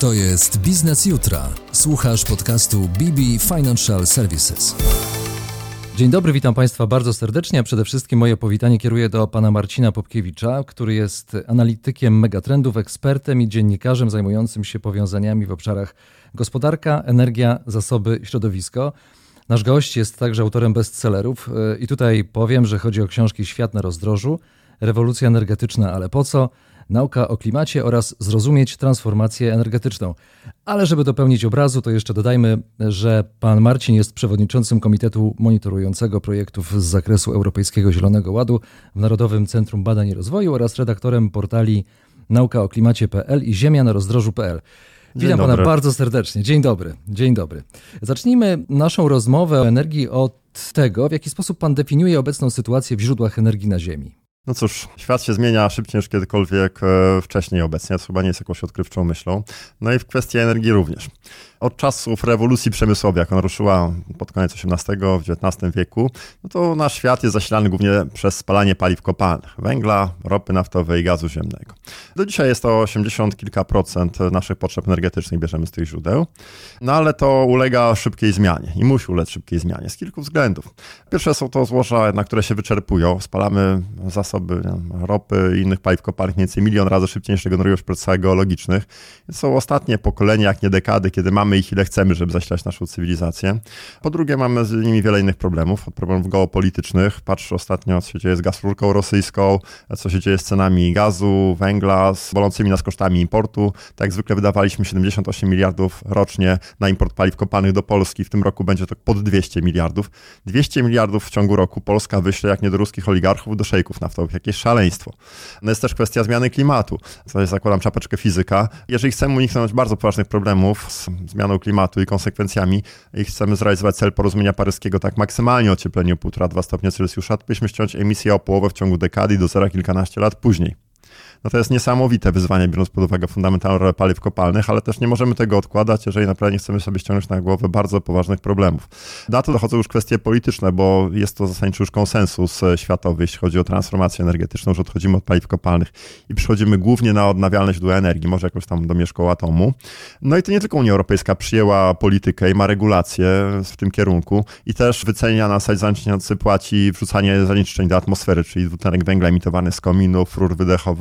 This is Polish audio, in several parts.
To jest Biznes Jutra. Słuchasz podcastu BB Financial Services. Dzień dobry, witam Państwa bardzo serdecznie, przede wszystkim moje powitanie kieruję do pana Marcina Popkiewicza, który jest analitykiem megatrendów, ekspertem i dziennikarzem zajmującym się powiązaniami w obszarach gospodarka, energia, zasoby, środowisko. Nasz gość jest także autorem bestsellerów i tutaj powiem, że chodzi o książki Świat na rozdrożu, Rewolucja energetyczna, ale po co? Nauka o klimacie oraz zrozumieć transformację energetyczną. Ale żeby dopełnić obrazu, to jeszcze dodajmy, że pan Marcin jest przewodniczącym Komitetu Monitorującego Projektów z zakresu Europejskiego Zielonego Ładu w Narodowym Centrum Badań i Rozwoju oraz redaktorem portali naukaoklimacie.pl i ziemia na rozdrożu.pl. Witam pana bardzo serdecznie. Dzień dobry. Dzień dobry. Zacznijmy naszą rozmowę o energii od tego, w jaki sposób pan definiuje obecną sytuację w źródłach energii na Ziemi. No cóż, świat się zmienia szybciej niż kiedykolwiek e, wcześniej obecnie, to chyba nie jest jakąś odkrywczą myślą. No i w kwestii energii również od czasów rewolucji przemysłowej, jak ona ruszyła pod koniec XVIII, w XIX wieku, no to nasz świat jest zasilany głównie przez spalanie paliw kopalnych, węgla, ropy naftowej i gazu ziemnego. Do dzisiaj jest to 80 kilka procent naszych potrzeb energetycznych bierzemy z tych źródeł, no ale to ulega szybkiej zmianie i musi ulec szybkiej zmianie z kilku względów. Pierwsze są to złoża, na które się wyczerpują. Spalamy zasoby wiem, ropy i innych paliw kopalnych mniej więcej milion razy szybciej niż regenerują się procesach geologicznych. Są ostatnie pokolenia, jak nie dekady, kiedy mamy mamy ich ile chcemy, żeby zasilać naszą cywilizację. Po drugie, mamy z nimi wiele innych problemów, od problemów geopolitycznych. Patrz ostatnio, co się dzieje z gazurką rosyjską, co się dzieje z cenami gazu, węgla, z bolącymi nas kosztami importu. Tak jak zwykle wydawaliśmy 78 miliardów rocznie na import paliw kopalnych do Polski. W tym roku będzie to pod 200 miliardów. 200 miliardów w ciągu roku Polska wyśle, jak nie do ruskich oligarchów, do szejków naftowych. Jakieś szaleństwo. No jest też kwestia zmiany klimatu. Zakładam czapeczkę fizyka. Jeżeli chcemy uniknąć bardzo poważnych problemów z zmianą klimatu i konsekwencjami i chcemy zrealizować cel porozumienia paryskiego, tak maksymalnie ocieplenie o 1,5-2 stopnia Celsjusza, byśmy ściąć emisję o połowę w ciągu dekady do zera kilkanaście lat później no to jest niesamowite wyzwanie, biorąc pod uwagę fundamentalną rolę paliw kopalnych, ale też nie możemy tego odkładać, jeżeli naprawdę nie chcemy sobie ściągnąć na głowę bardzo poważnych problemów. Na to dochodzą już kwestie polityczne, bo jest to zasadniczo już konsensus e, światowy, jeśli chodzi o transformację energetyczną, że odchodzimy od paliw kopalnych i przechodzimy głównie na odnawialne źródła energii, może jakoś tam domieszką atomu. No i to nie tylko Unia Europejska przyjęła politykę i ma regulacje w tym kierunku i też wycenia na zasadzie zanieczyszczający płaci wrzucanie zanieczyszczeń do atmosfery, czyli dwutlenek węgla emitowany z kominów, rur wydechowych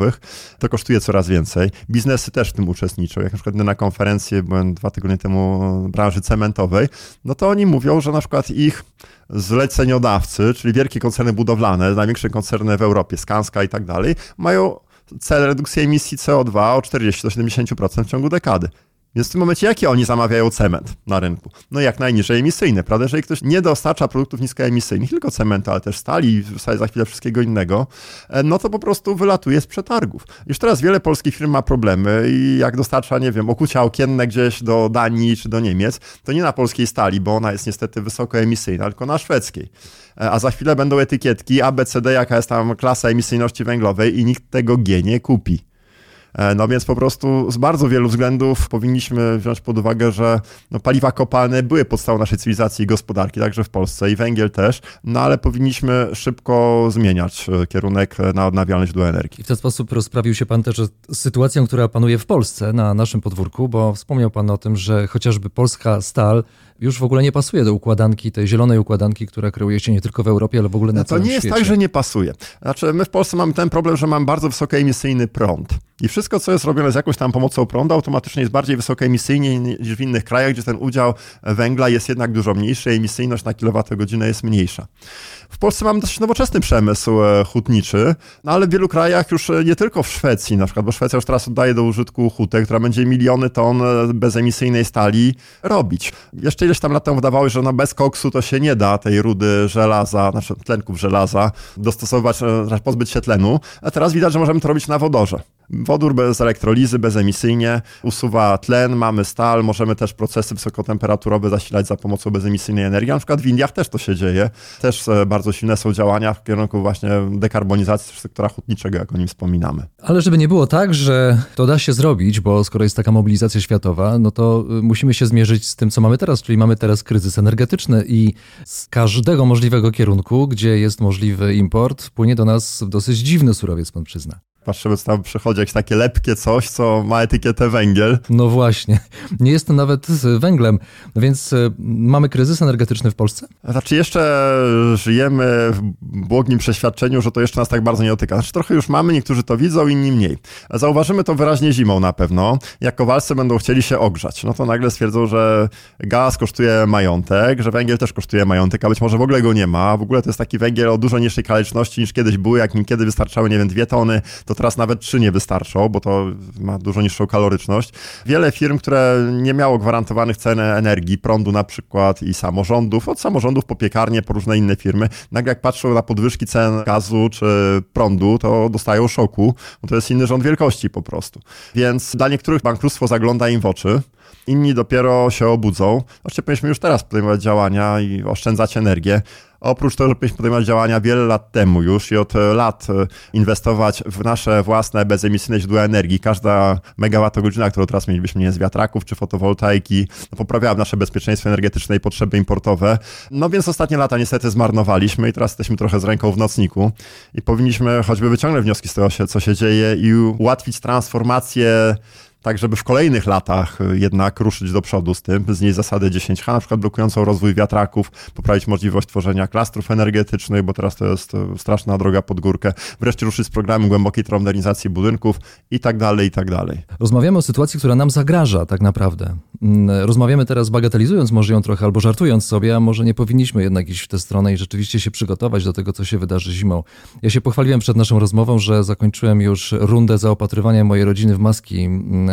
to kosztuje coraz więcej. Biznesy też w tym uczestniczą. Jak na przykład na konferencję byłem dwa tygodnie temu branży cementowej, no to oni mówią, że na przykład ich zleceniodawcy, czyli wielkie koncerny budowlane, największe koncerny w Europie, Skanska i tak dalej, mają cel redukcji emisji CO2 o 40-70% w ciągu dekady. Więc w tym momencie jakie oni zamawiają cement na rynku? No jak najniżej emisyjny, prawda? Jeżeli ktoś nie dostarcza produktów niskoemisyjnych, tylko cementu, ale też stali, za chwilę wszystkiego innego, e, no to po prostu wylatuje z przetargów. Już teraz wiele polskich firm ma problemy i jak dostarcza, nie wiem, okucia okienne gdzieś do Danii czy do Niemiec, to nie na polskiej stali, bo ona jest niestety wysokoemisyjna, tylko na szwedzkiej. E, a za chwilę będą etykietki ABCD, jaka jest tam klasa emisyjności węglowej i nikt tego G nie kupi. E, no więc po prostu z bardzo wielu względów powinniśmy wziąć pod uwagę, że no, paliwa kopalne były podstawą naszej cywilizacji i gospodarki, także w Polsce i węgiel też, no ale powinniśmy szybko zmieniać e, kierunek na odnawialne źródła energii. I w ten sposób rozprawił się Pan też z sytuacją, która panuje w Polsce na naszym podwórku, bo wspomniał Pan o tym, że chociażby polska stal już w ogóle nie pasuje do układanki, tej zielonej układanki, która kreuje się nie tylko w Europie, ale w ogóle na no całym świecie. To nie jest tak, że nie pasuje. Znaczy, my w Polsce mamy ten problem, że mamy bardzo wysokoemisyjny prąd. I wszystko, co jest robione z jakąś tam pomocą prądu, automatycznie jest bardziej wysokoemisyjnie niż w innych krajach, gdzie ten udział węgla jest jednak dużo mniejszy, emisyjność na kilowatogodzinę jest mniejsza. W Polsce mamy dosyć nowoczesny przemysł e, hutniczy, no ale w wielu krajach już e, nie tylko w Szwecji, na przykład, bo Szwecja już teraz oddaje do użytku hutę, która będzie miliony ton e, bezemisyjnej stali robić. Jeszcze ileś tam lat temu wydawało że no bez koksu to się nie da tej rudy żelaza, znaczy tlenków żelaza dostosować, pozbyć się tlenu, a teraz widać, że możemy to robić na wodorze. Wodór bez elektrolizy, bezemisyjnie, usuwa tlen, mamy stal, możemy też procesy wysokotemperaturowe zasilać za pomocą bezemisyjnej energii. Na przykład w Indiach też to się dzieje. Też e, bardzo silne są działania w kierunku właśnie dekarbonizacji sektora hutniczego, jak o nim wspominamy. Ale żeby nie było tak, że to da się zrobić, bo skoro jest taka mobilizacja światowa, no to y, musimy się zmierzyć z tym, co mamy teraz, czyli mamy teraz kryzys energetyczny i z każdego możliwego kierunku, gdzie jest możliwy import, płynie do nas dosyć dziwny surowiec, pan przyzna. Patrzymy, co tam przychodzi, jakieś takie lepkie coś, co ma etykietę węgiel. No właśnie. Nie jest to nawet z węglem, więc y, mamy kryzys energetyczny w Polsce? Znaczy jeszcze żyjemy w błogim przeświadczeniu, że to jeszcze nas tak bardzo nie dotyka. Znaczy trochę już mamy, niektórzy to widzą, inni mniej. Zauważymy to wyraźnie zimą na pewno. Jak kowalscy będą chcieli się ogrzać, no to nagle stwierdzą, że gaz kosztuje majątek, że węgiel też kosztuje majątek, a być może w ogóle go nie ma. W ogóle to jest taki węgiel o dużo niższej kaloryczności niż kiedyś był. Jak nim kiedy wystarczały, nie wiem, dwie tony, to teraz nawet trzy nie wystarczą, bo to ma dużo niższą kaloryczność. Wiele firm, które nie miało gwarantowanych cen energii, prądu na przykład i samorządów, od samorządów po piekarnie, po różne inne firmy, nagle jak patrzą na podwyżki cen gazu czy prądu, to dostają szoku, bo to jest inny rząd wielkości po prostu. Więc dla niektórych bankructwo zagląda im w oczy inni dopiero się obudzą. Oczywiście powinniśmy już teraz podejmować działania i oszczędzać energię. Oprócz tego, że powinniśmy podejmować działania wiele lat temu już i od lat e, inwestować w nasze własne bezemisyjne źródła energii. Każda megawattogodzina, którą teraz mielibyśmy nie z wiatraków czy fotowoltaiki, no, poprawiała nasze bezpieczeństwo energetyczne i potrzeby importowe. No więc ostatnie lata niestety zmarnowaliśmy i teraz jesteśmy trochę z ręką w nocniku i powinniśmy choćby wyciągnąć wnioski z tego, co się dzieje i ułatwić transformację tak żeby w kolejnych latach y, jednak ruszyć do przodu z tym, z niej zasady 10H, na przykład blokującą rozwój wiatraków, poprawić możliwość tworzenia klastrów energetycznych, bo teraz to jest y, straszna droga pod górkę, wreszcie ruszyć z programem głębokiej termomodernizacji budynków i tak dalej, i tak dalej. Rozmawiamy o sytuacji, która nam zagraża tak naprawdę. Mm, rozmawiamy teraz bagatelizując może ją trochę albo żartując sobie, a może nie powinniśmy jednak iść w tę stronę i rzeczywiście się przygotować do tego, co się wydarzy zimą. Ja się pochwaliłem przed naszą rozmową, że zakończyłem już rundę zaopatrywania mojej rodziny w maski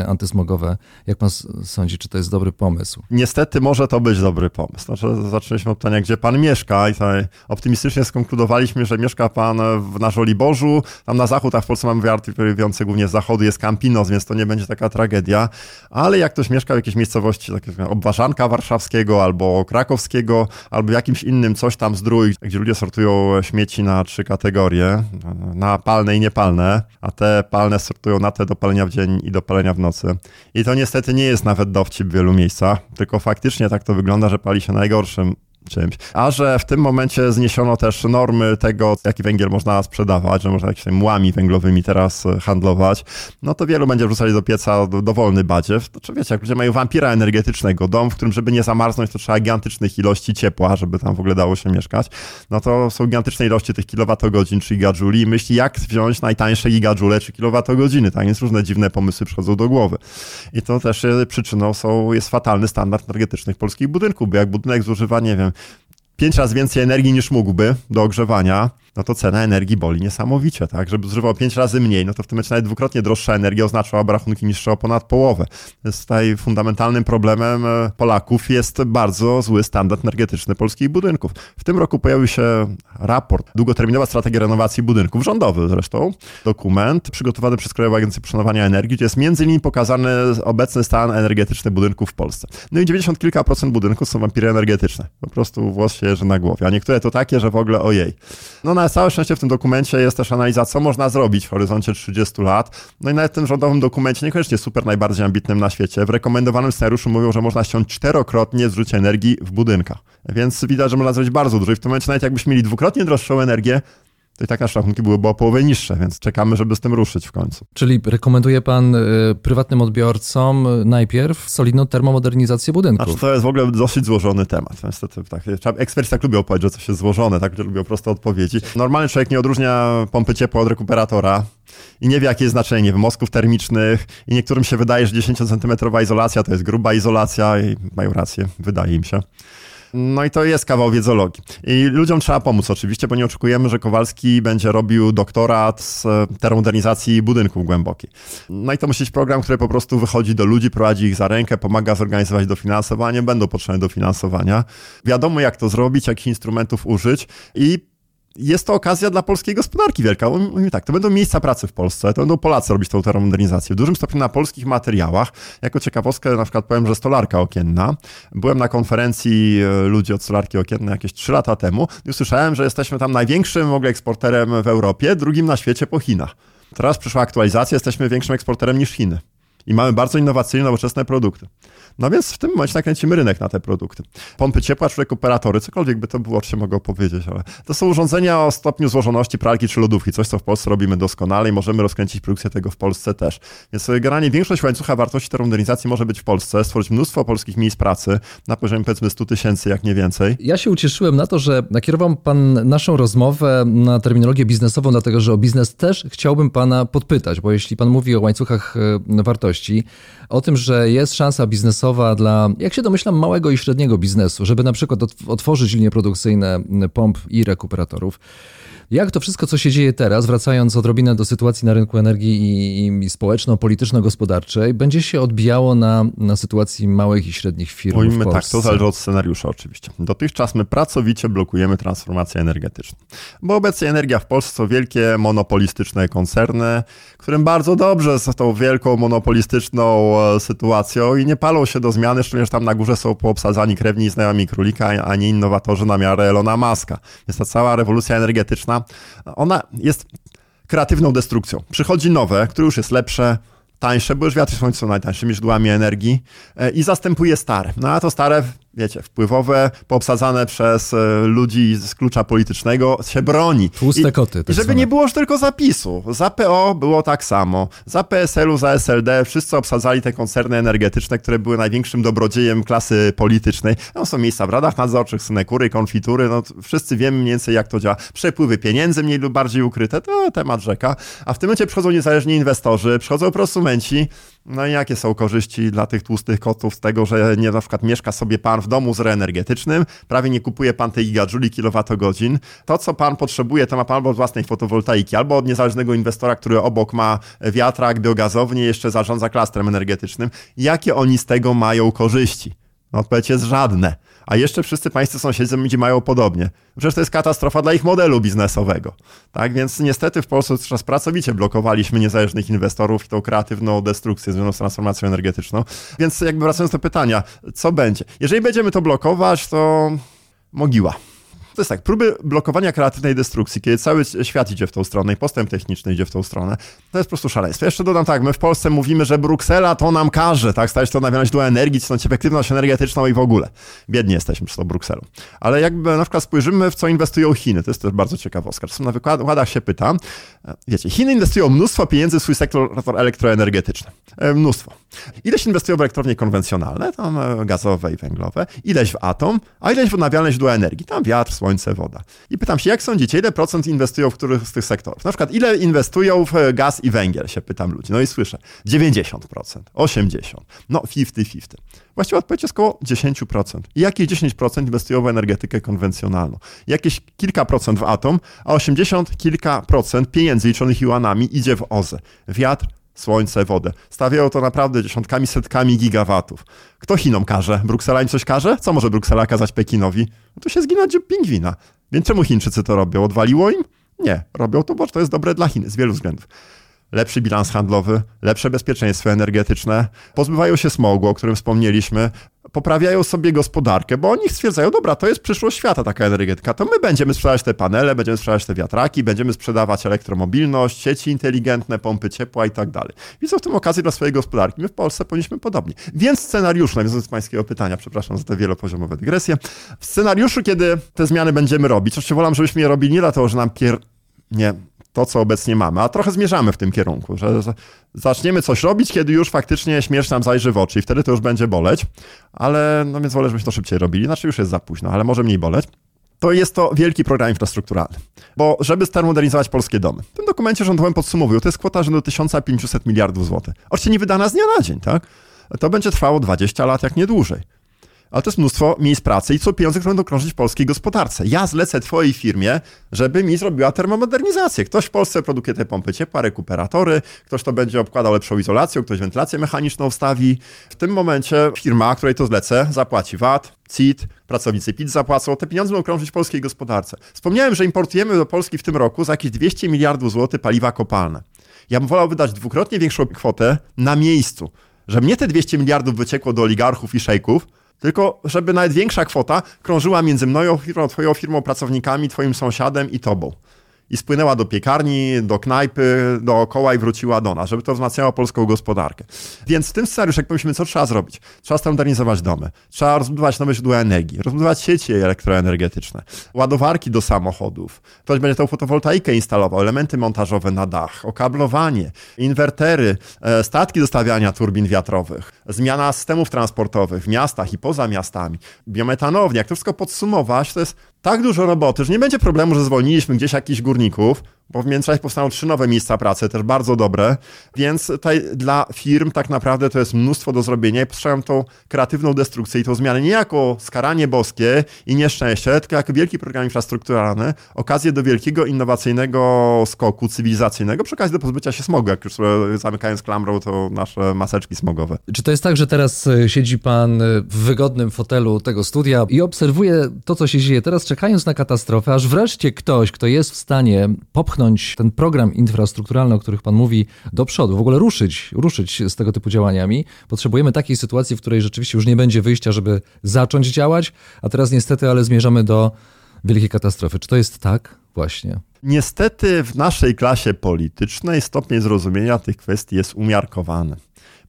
antysmogowe. Jak pan sądzi, czy to jest dobry pomysł? Niestety może to być dobry pomysł. Znaczy, zaczęliśmy od pytania, gdzie pan mieszka i tutaj optymistycznie skonkludowaliśmy, że mieszka pan w, na Żoliborzu, tam na zachód, a w Polsce mamy wiatr wiewiący głównie z zachodu, jest Campinos, więc to nie będzie taka tragedia. Ale jak ktoś mieszka w jakiejś miejscowości, tak jak Obwarzanka Warszawskiego albo Krakowskiego, albo jakimś innym coś tam zdrój, gdzie ludzie sortują śmieci na trzy kategorie, na palne i niepalne, a te palne sortują na te do palenia w dzień i do palenia w nocy. I to niestety nie jest nawet dowcip w wielu miejscach, tylko faktycznie tak to wygląda, że pali się najgorszym czymś. A że w tym momencie zniesiono też normy tego, jaki węgiel można sprzedawać, że można jakimiś młami węglowymi teraz e, handlować, no to wielu będzie wrzucali do pieca dowolny badziew. To czy wiecie, jak ludzie mają wampira energetycznego, dom, w którym żeby nie zamarznąć, to trzeba gigantycznych ilości ciepła, żeby tam w ogóle dało się mieszkać, no to są gigantyczne ilości tych kilowatogodzin czy gigajuli i myśli, jak wziąć najtańsze gigajule czy kilowatogodziny, tak? Więc różne dziwne pomysły przychodzą do głowy. I to też przyczyną są, jest fatalny standard energetycznych polskich budynków, bo jak budynek zużywa, nie wiem, pięć razy więcej energii niż mógłby do ogrzewania, no to cena energii boli niesamowicie, tak? Żeby zużywał pięć razy mniej, no to w tym momencie nawet dwukrotnie droższa energia oznaczałaby rachunki niższe o ponad połowę. Więc tutaj fundamentalnym problemem e, Polaków jest bardzo zły standard energetyczny polskich budynków. W tym roku pojawił się raport Długoterminowa Strategia Renowacji Budynków, rządowy zresztą, dokument przygotowany przez Krajową Agencję Przenowania Energii, gdzie jest między innymi pokazany obecny stan energetyczny budynków w Polsce. No i 90 kilka procent budynków są wampiry energetyczne. Po prostu włos się na głowie, a niektóre to takie, że w ogóle ojej. No na całe szczęście w tym dokumencie jest też analiza, co można zrobić w horyzoncie 30 lat. No i nawet w tym rządowym dokumencie, niekoniecznie super najbardziej ambitnym na świecie, w rekomendowanym scenariuszu mówią, że można ściąć czterokrotnie zużycie energii w budynkach. Więc widać, że można zrobić bardzo dużo i w tym momencie nawet jakbyśmy mieli dwukrotnie droższą energię, to i tak nasze rachunki byłyby o połowę niższe, więc czekamy, żeby z tym ruszyć w końcu. Czyli rekomenduje pan y, prywatnym odbiorcom najpierw solidną termomodernizację budynków? Znaczy, to jest w ogóle dosyć złożony temat. Niestety, tak, eksperci tak lubią powiedzieć, że coś jest złożone, tak, lubią proste odpowiedzi. Normalny człowiek nie odróżnia pompy ciepła od rekuperatora i nie wie, jakie jest znaczenie mosków termicznych i niektórym się wydaje, że 10 cm izolacja to jest gruba izolacja i mają rację, wydaje im się. No i to jest kawał wiedzologii. I ludziom trzeba pomóc oczywiście, bo nie oczekujemy, że Kowalski będzie robił doktorat z e, termomodernizacji budynków głębokich. No i to musi być program, który po prostu wychodzi do ludzi, prowadzi ich za rękę, pomaga zorganizować dofinansowanie, będą potrzebne dofinansowania. Wiadomo, jak to zrobić, jakich instrumentów użyć i jest to okazja dla polskiej gospodarki wielka. Mówimy tak, to będą miejsca pracy w Polsce, to będą Polacy robić tą termomodernizację. W dużym stopniu na polskich materiałach. Jako ciekawostkę na przykład powiem, że stolarka okienna. Byłem na konferencji e, ludzi od stolarki okiennej jakieś 3 lata temu i usłyszałem, że jesteśmy tam największym w ogóle eksporterem w Europie, drugim na świecie po Chinach. Teraz przyszła aktualizacja, jesteśmy większym eksporterem niż Chiny. I mamy bardzo innowacyjne, nowoczesne produkty. No więc w tym momencie nakręcimy rynek na te produkty. Pompy ciepła czy rekuperatory, cokolwiek by to było, czy mogę powiedzieć, ale to są urządzenia o stopniu złożoności pralki czy lodówki, coś co w Polsce robimy doskonale i możemy rozkręcić produkcję tego w Polsce też. Więc generalnie większość łańcucha wartości termomodernizacji może być w Polsce, stworzyć mnóstwo polskich miejsc pracy na poziomie powiedzmy 100 tysięcy, jak nie więcej. Ja się ucieszyłem na to, że nakierował Pan naszą rozmowę na terminologię biznesową, dlatego że o biznes też chciałbym Pana podpytać, bo jeśli Pan mówi o łańcuchach e, o tym, że jest szansa biznesowa dla, jak się domyślam, małego i średniego biznesu, żeby na przykład otworzyć linie produkcyjne pomp i rekuperatorów. Jak to wszystko, co się dzieje teraz, wracając odrobinę do sytuacji na rynku energii i, i społeczno-polityczno-gospodarczej, będzie się odbijało na, na sytuacji małych i średnich firm Mówimy w tak, to zależy od scenariusza oczywiście. Dotychczas my pracowicie blokujemy transformację energetyczną, bo obecnie energia w Polsce to wielkie monopolistyczne koncerny, którym bardzo dobrze z tą wielką monopolistyczną e, sytuacją i nie palą się do zmiany, szczególnie, że tam na górze są poobsadzani krewni i znajomi królika, a nie innowatorzy na miarę Elona Muska. Więc ta cała rewolucja energetyczna, ona jest kreatywną destrukcją. Przychodzi nowe, które już jest lepsze, tańsze, bo już wiatry słońce są najtańszymi źródłami energii e, i zastępuje stare. No a to stare wiecie, wpływowe, poobsadzane przez e, ludzi z klucza politycznego, się broni. Tłuste koty. Tak I żeby nie było już tylko zapisu. Za PO było tak samo. Za PSL-u, za SLD wszyscy obsadzali te koncerny energetyczne, które były największym dobrodziejem klasy politycznej. Tam są miejsca w radach nadzorczych, synekury, konfitury, no wszyscy wiemy mniej więcej jak to działa. Przepływy pieniędzy mniej lub bardziej ukryte, to temat rzeka. A w tym momencie przychodzą niezależni inwestorzy, przychodzą prosumenci, no i jakie są korzyści dla tych tłustych kotów z tego, że nie na przykład mieszka sobie pan w domu z reenergetycznym, prawie nie kupuje pan tej gigajuli kilowatogodzin. To, co pan potrzebuje, to ma pan albo od własnej fotowoltaiki, albo od niezależnego inwestora, który obok ma wiatrak, biogazownię, jeszcze zarządza klastrem energetycznym. Jakie oni z tego mają korzyści? No odpowiedź jest żadne a jeszcze wszyscy państwo sąsiedzi mają podobnie. Przecież to jest katastrofa dla ich modelu biznesowego. Tak więc niestety w Polsce czas pracowicie blokowaliśmy niezależnych inwestorów i tą kreatywną destrukcję związaną z transformacją energetyczną. Więc jakby wracając do pytania, co będzie? Jeżeli będziemy to blokować, to mogiła. To jest tak, próby blokowania kreatywnej destrukcji, kiedy cały świat idzie w tą stronę i postęp techniczny idzie w tą stronę, to jest po prostu szaleństwo. Jeszcze dodam tak, my w Polsce mówimy, że Bruksela to nam każe, tak, stać to nawiązać do energii, cnąć efektywność energetyczną i w ogóle. Biedni jesteśmy przez to Brukselą. Ale jakby na przykład spojrzymy, w co inwestują Chiny, to jest też bardzo ciekawostka. Czasem na wykładach się pyta, wiecie, Chiny inwestują mnóstwo pieniędzy w swój sektor elektroenergetyczny. E, mnóstwo. Ileś inwestują w elektrownie konwencjonalne, tam e, gazowe i węglowe, ileś w atom, a ileś w odnawialne źródła energii, tam wiatr, woda. I pytam się, jak sądzicie, ile procent inwestują w których z tych sektorów? Na przykład, ile inwestują w e, gaz i węgiel, się pytam ludzi. No i słyszę, 90%, 80%, no 50-50. Właściwie odpowiedź jest około 10%. I jakieś 10% inwestują w energetykę konwencjonalną. Jakieś kilka procent w atom, a 80 kilka procent pieniędzy liczonych juanami idzie w OZE. Wiatr, słońce, wodę. Stawiają to naprawdę dziesiątkami, setkami gigawatów. Kto Chinom każe? Bruksela im coś każe? Co może Bruksela kazać Pekinowi? No to się zginąć pingwina. Więc czemu Chińczycy to robią? Odwaliło im? Nie. Robią to, bo to jest dobre dla Chin z wielu względów lepszy bilans handlowy, lepsze bezpieczeństwo energetyczne, pozbywają się smogu, o którym wspomnieliśmy, poprawiają sobie gospodarkę, bo oni stwierdzają, dobra, to jest przyszłość świata taka energetyka, to my będziemy sprzedawać te panele, będziemy sprzedawać te wiatraki, będziemy sprzedawać elektromobilność, sieci inteligentne, pompy ciepła i tak dalej. Widzą w tym okazję dla swojej gospodarki. My w Polsce powinniśmy podobnie. Więc scenariusz, nawiązując do pańskiego pytania, przepraszam za te wielopoziomowe dygresje, w scenariuszu, kiedy te zmiany będziemy robić, oczywiście wolam, żebyśmy je robili nie dlatego, że nam pier... nie, to, co obecnie mamy, a trochę zmierzamy w tym kierunku, że zaczniemy coś robić, kiedy już faktycznie śmierć nam zajrzy w oczy i wtedy to już będzie boleć, ale no więc wolę, żebyśmy to szybciej robili, znaczy już jest za późno, ale może mniej boleć. To jest to wielki program infrastrukturalny, bo żeby termodernizować polskie domy. W tym dokumencie rządowym podsumowują, to jest kwota rzędu 1500 miliardów złotych. Oczywiście nie wydana z dnia na dzień, tak? To będzie trwało 20 lat, jak nie dłużej ale to jest mnóstwo miejsc pracy i co pieniądze, które będą krążyć w polskiej gospodarce. Ja zlecę twojej firmie, żeby mi zrobiła termomodernizację. Ktoś w Polsce produkuje te pompy ciepła, rekuperatory, ktoś to będzie obkładał lepszą izolacją, ktoś wentylację mechaniczną wstawi. W tym momencie firma, której to zlecę, zapłaci VAT, CIT, pracownicy PIT zapłacą, te pieniądze będą krążyć w polskiej gospodarce. Wspomniałem, że importujemy do Polski w tym roku za jakieś 200 miliardów złotych paliwa kopalne. Ja bym wolał wydać dwukrotnie większą kwotę na miejscu, że mnie te 200 miliardów wyciekło do oligarchów i szejków, tylko żeby nawet większa kwota krążyła między mną, twoją firmą, pracownikami, twoim sąsiadem i tobą. I spłynęła do piekarni, do knajpy, dookoła i wróciła do nas, żeby to wzmacniało polską gospodarkę. Więc w tym scenariuszu, jak pomyślimy, co trzeba zrobić? Trzeba standardyzować domy, trzeba rozbudować nowe źródła energii, rozbudować sieci elektroenergetyczne, ładowarki do samochodów. Ktoś będzie tą fotowoltaikę instalował, elementy montażowe na dach, okablowanie, inwertery, e, statki do stawiania turbin wiatrowych, zmiana systemów transportowych w miastach i poza miastami, biometanownia. Jak to wszystko podsumować, to jest tak dużo roboty, że nie będzie problemu, że zwolniliśmy gdzieś jakichś górników, bo w międzyczasie powstaną trzy nowe miejsca pracy, też bardzo dobre, więc tutaj dla firm tak naprawdę to jest mnóstwo do zrobienia. I postrzegam tą kreatywną destrukcję i tą zmianę nie jako skaranie boskie i nieszczęście, tylko jako wielki program infrastrukturalny, okazję do wielkiego innowacyjnego skoku cywilizacyjnego, przy okazji do pozbycia się smogu, jak już zamykając klamrą to nasze maseczki smogowe. Czy to jest tak, że teraz e, siedzi pan e, w wygodnym fotelu tego studia i obserwuje to, co się dzieje? Teraz, czekając na katastrofę, aż wreszcie ktoś, kto jest w stanie popchnąć popchnąć ten program infrastrukturalny, o których Pan mówi, do przodu, w ogóle ruszyć, ruszyć z tego typu działaniami. Potrzebujemy takiej sytuacji, w której rzeczywiście już nie będzie wyjścia, żeby zacząć działać, a teraz niestety, ale zmierzamy do wielkiej katastrofy. Czy to jest tak właśnie? Niestety w naszej klasie politycznej stopień zrozumienia tych kwestii jest umiarkowany.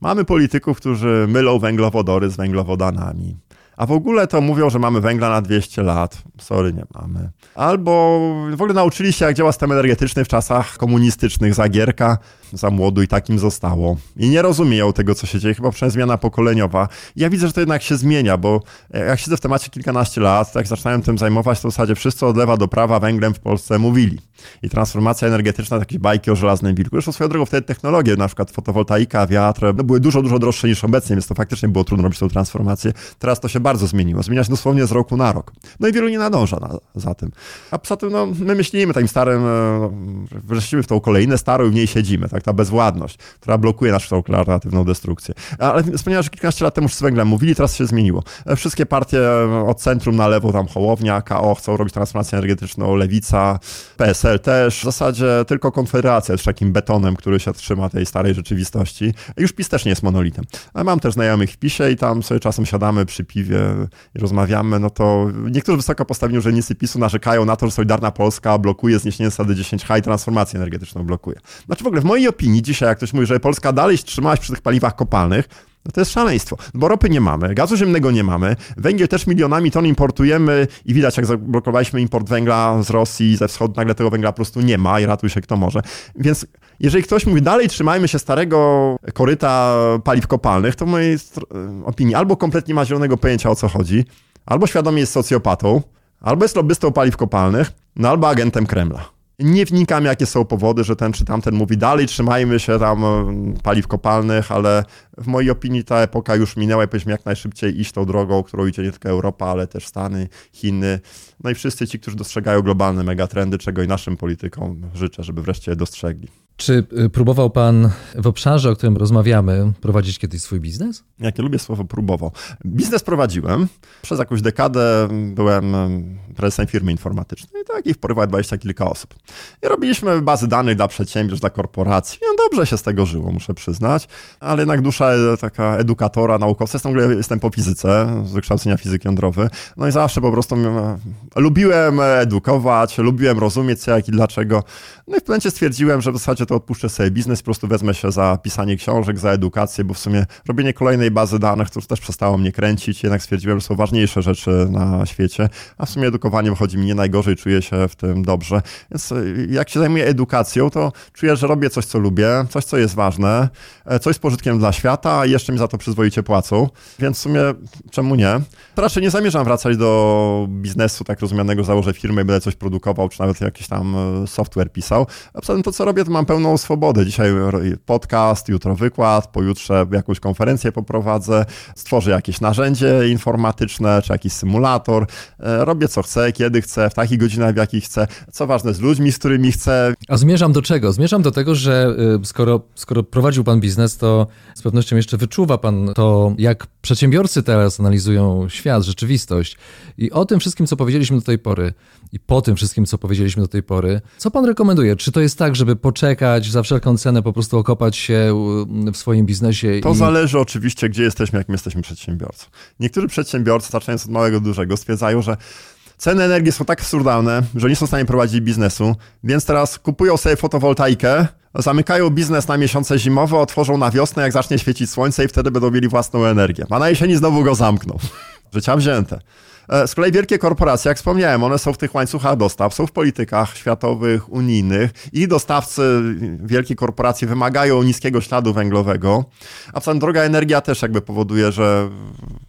Mamy polityków, którzy mylą węglowodory z węglowodanami. A w ogóle to mówią, że mamy węgla na 200 lat. Sorry, nie mamy. Albo w ogóle nauczyli się, jak działa system energetyczny w czasach komunistycznych, Zagierka, za młodu i takim zostało. I nie rozumieją tego, co się dzieje, chyba przez zmiana pokoleniowa. I ja widzę, że to jednak się zmienia, bo jak siedzę w temacie kilkanaście lat, jak zaczynałem tym zajmować, to w zasadzie wszyscy od lewa do prawa węglem w Polsce mówili. I transformacja energetyczna, takie bajki o żelaznym wilku. Zresztą swoją drogą wtedy technologie, na przykład fotowoltaika, wiatr, no były dużo, dużo droższe niż obecnie, więc to faktycznie było trudno robić tą transformację. Teraz to się bardzo zmieniło. Zmienia się dosłownie z roku na rok. No i wielu nie nadąża na, za tym. A poza tym, no, my myślimy takim starym, e, wreszcie w tą kolejne starą i w niej siedzimy, tak, ta bezwładność, która blokuje naszą alternatywną destrukcję. Ale wspomniałem, że kilkanaście lat temu z węglem mówili, teraz się zmieniło. E, wszystkie partie e, od centrum na lewo, tam Hołownia, KO chcą robić transformację energetyczną, Lewica, PSL też. W zasadzie tylko Konfederacja jest takim betonem, który się trzyma tej starej rzeczywistości. Już PiS też nie jest monolitem. Mam też znajomych w PiSie i tam sobie czasem siadamy przy piwie i rozmawiamy, no to niektórzy wysoko postawieni urzędnicy PiSu narzekają na to, że Solidarna Polska blokuje zniesienie zasady 10H i transformację energetyczną blokuje. Znaczy w ogóle w mojej opinii dzisiaj, jak ktoś mówi, że Polska dalej trzymałaś przy tych paliwach kopalnych, no to jest szaleństwo, bo ropy nie mamy, gazu ziemnego nie mamy, węgiel też milionami ton importujemy i widać, jak zablokowaliśmy import węgla z Rosji, ze wschodu, nagle tego węgla po prostu nie ma i ratuj się kto może. Więc jeżeli ktoś mówi, dalej trzymajmy się starego koryta paliw kopalnych, to w mojej opinii albo kompletnie ma zielonego pojęcia o co chodzi, albo świadomie jest socjopatą, albo jest lobbystą paliw kopalnych, no albo agentem Kremla. Nie wnikam, jakie są powody, że ten czy tamten mówi dalej, trzymajmy się tam paliw kopalnych, ale w mojej opinii ta epoka już minęła i powinniśmy jak najszybciej iść tą drogą, którą idzie nie tylko Europa, ale też Stany, Chiny, no i wszyscy ci, którzy dostrzegają globalne megatrendy, czego i naszym politykom życzę, żeby wreszcie je dostrzegli. Czy y, próbował pan w obszarze, o którym rozmawiamy, prowadzić kiedyś swój biznes? Jakie lubię słowo próbował. Biznes prowadziłem. Przez jakąś dekadę byłem prezesem firmy informatycznej, tak, i wporywał dwadzieścia kilka osób. I robiliśmy bazy danych dla przedsiębiorstw, dla korporacji. Dobrze się z tego żyło, muszę przyznać, ale jednak dusza e, taka edukatora, naukowca, jestem, jestem po fizyce, z wykształcenia fizyk jądrowy, no i zawsze po prostu e, lubiłem edukować, lubiłem rozumieć co, jak i dlaczego. No i w pewnym momencie stwierdziłem, że w zasadzie to odpuszczę sobie biznes, po prostu wezmę się za pisanie książek, za edukację, bo w sumie robienie kolejnej bazy danych to też przestało mnie kręcić, jednak stwierdziłem, że są ważniejsze rzeczy na świecie, a w sumie edukowaniem chodzi mi nie najgorzej, czuję się w tym dobrze. Więc e, jak się zajmuję edukacją, to czuję, że robię coś, co lubię, coś, co jest ważne, e, coś z pożytkiem dla świata, a jeszcze mi za to przyzwoicie płacą, więc w sumie czemu nie? Raczej nie zamierzam wracać do biznesu tak rozumianego, założę firmę i będę coś produkował, czy nawet jakiś tam e, software pisał. A poza tym to, co robię, to mam pełną swobodę. Dzisiaj podcast, jutro wykład, pojutrze jakąś konferencję poprowadzę, stworzę jakieś narzędzie informatyczne, czy jakiś symulator, robię co chcę, kiedy chcę, w takich godzinach, w jakich chcę, co ważne, z ludźmi, z którymi chcę. A zmierzam do czego? Zmierzam do tego, że y, skoro, skoro prowadził pan biznes, to z pewnością jeszcze wyczuwa pan to, jak przedsiębiorcy teraz analizują świat, rzeczywistość. I o tym wszystkim, co powiedzieliśmy do tej pory, i po tym wszystkim, co powiedzieliśmy do tej pory, co pan rekomenduje? Czy to jest tak, żeby poczekać za wszelką cenę, po prostu okopać się w swoim biznesie? To i... zależy oczywiście, gdzie jesteśmy, jak my jesteśmy przedsiębiorcą. Niektórzy przedsiębiorcy, zaczynając od małego do dużego, stwierdzają, że Ceny energii są tak absurdalne, że nie są w stanie prowadzić biznesu, więc teraz kupują sobie fotowoltaikę, zamykają biznes na miesiące zimowe, otworzą na wiosnę, jak zacznie świecić słońce i wtedy będą mieli własną energię. A na jesieni znowu go zamkną. Życia wzięte. E, z kolei wielkie korporacje, jak wspomniałem, one są w tych łańcuchach dostaw, są w politykach światowych, unijnych i dostawcy, wielkie korporacje wymagają niskiego śladu węglowego, a w droga energia też jakby powoduje, że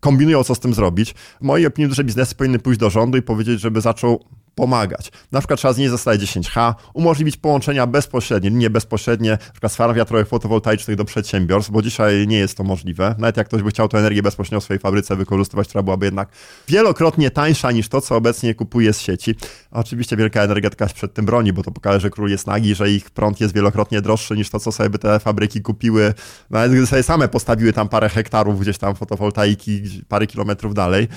kombinują co z tym zrobić. W mojej opinii duże biznesy powinny pójść do rządu i powiedzieć, żeby zaczął pomagać. Na przykład trzeba znieść zasadę 10H, umożliwić połączenia bezpośrednie, nie bezpośrednie, na przykład z farm wiatrowych fotowoltaicznych do przedsiębiorstw, bo dzisiaj nie jest to możliwe. Nawet jak ktoś by chciał tę energię bezpośrednio w swojej fabryce wykorzystywać, która byłaby jednak wielokrotnie tańsza niż to, co obecnie kupuje z sieci. A oczywiście wielka energetyka się przed tym broni, bo to pokaże, że król jest nagi, że ich prąd jest wielokrotnie droższy niż to, co sobie by te fabryki kupiły, nawet gdy sobie same postawiły tam parę hektarów gdzieś tam fotowoltaiki parę kilometrów dalej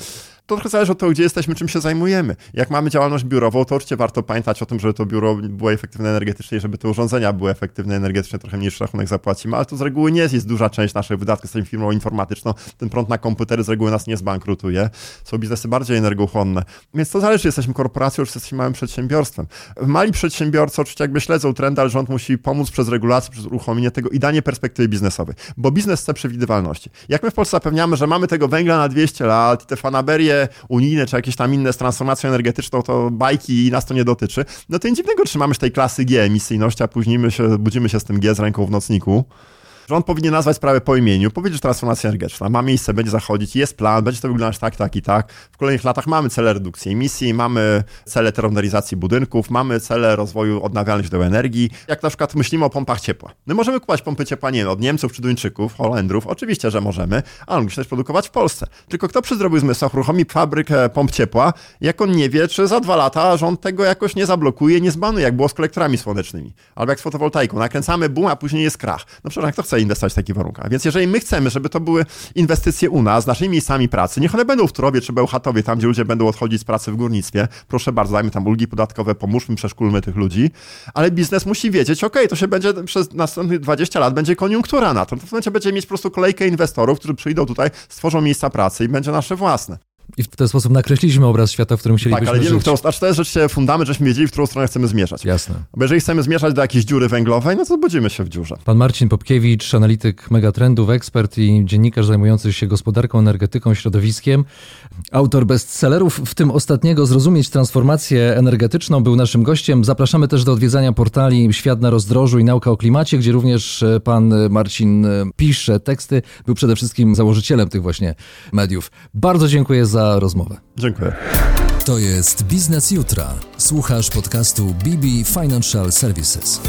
to trochę zależy od tego, gdzie jesteśmy, czym się zajmujemy. Jak mamy działalność biurową, to oczywiście warto pamiętać o tym, żeby to biuro było efektywne energetycznie i żeby te urządzenia były efektywne energetycznie, trochę mniejszy rachunek zapłacimy, ale to z reguły nie jest, duża część naszych wydatków. Jesteśmy firmą informatyczną, ten prąd na komputery z reguły nas nie zbankrutuje. Są biznesy bardziej energochłonne. Więc to zależy, czy jesteśmy korporacją, czy jesteśmy małym przedsiębiorstwem. Mali przedsiębiorcy oczywiście jakby śledzą trendy, ale rząd musi pomóc przez regulację, przez uruchomienie tego i danie perspektywy biznesowej, bo biznes chce przewidywalności. Jak my w Polsce zapewniamy, że mamy tego węgla na 200 lat, te fanaberie unijne, czy jakieś tam inne z transformacją energetyczną, to bajki i nas to nie dotyczy, no to nic dziwnego trzymamy się tej klasy G emisyjności, a później my się, budzimy się z tym G z ręką w nocniku. Rząd powinien nazwać sprawę po imieniu, powiedzieć, że transformacja energetyczna ma miejsce, będzie zachodzić, jest plan, będzie to wyglądać tak, tak i tak. W kolejnych latach mamy cele redukcji emisji, mamy cele termomodernizacji budynków, mamy cele rozwoju odnawialnych źródeł energii. Jak na przykład myślimy o pompach ciepła. My możemy kupować pompy ciepła, nie od Niemców czy Duńczyków, Holendrów, oczywiście, że możemy, ale musimy też produkować w Polsce. Tylko kto przy zdrowych zmysłach uruchomi fabrykę pomp ciepła, jak on nie wie, czy za dwa lata rząd tego jakoś nie zablokuje, nie zbanuje, jak było z kolektorami słonecznymi. Albo jak z fotowoltaiką. Nakręcamy boom, a później jest krach. No przecież jak to chce inwestować w takich warunkach. Więc jeżeli my chcemy, żeby to były inwestycje u nas, z naszymi miejscami pracy, niech one będą w Turowie czy Bełchatowie, tam gdzie ludzie będą odchodzić z pracy w górnictwie, proszę bardzo, dajmy tam ulgi podatkowe, pomóżmy, przeszkulmy tych ludzi, ale biznes musi wiedzieć, ok, to się będzie przez następnych 20 lat będzie koniunktura na to. To w momencie będzie mieć po prostu kolejkę inwestorów, którzy przyjdą tutaj, stworzą miejsca pracy i będzie nasze własne. I w ten sposób nakreśliliśmy obraz świata, w którym chcielibyśmy Tak, ale wiemy, którą, znaczy to jest rzeczywiście fundament, żeśmy wiedzieli, w którą stronę chcemy zmierzać. Jasne. Bo jeżeli chcemy zmierzać do jakiejś dziury węglowej, no to budzimy się w dziurze. Pan Marcin Popkiewicz, analityk megatrendów, ekspert i dziennikarz zajmujący się gospodarką, energetyką, środowiskiem. Autor bestsellerów, w tym ostatniego Zrozumieć transformację energetyczną, był naszym gościem. Zapraszamy też do odwiedzania portali Świat na rozdrożu i Nauka o klimacie, gdzie również e, pan Marcin e, pisze teksty. Był przede wszystkim założycielem tych właśnie mediów. Bardzo dziękuję za rozmowę. Dziękuję. To jest Biznes Jutra. Słuchasz podcastu BB Financial Services.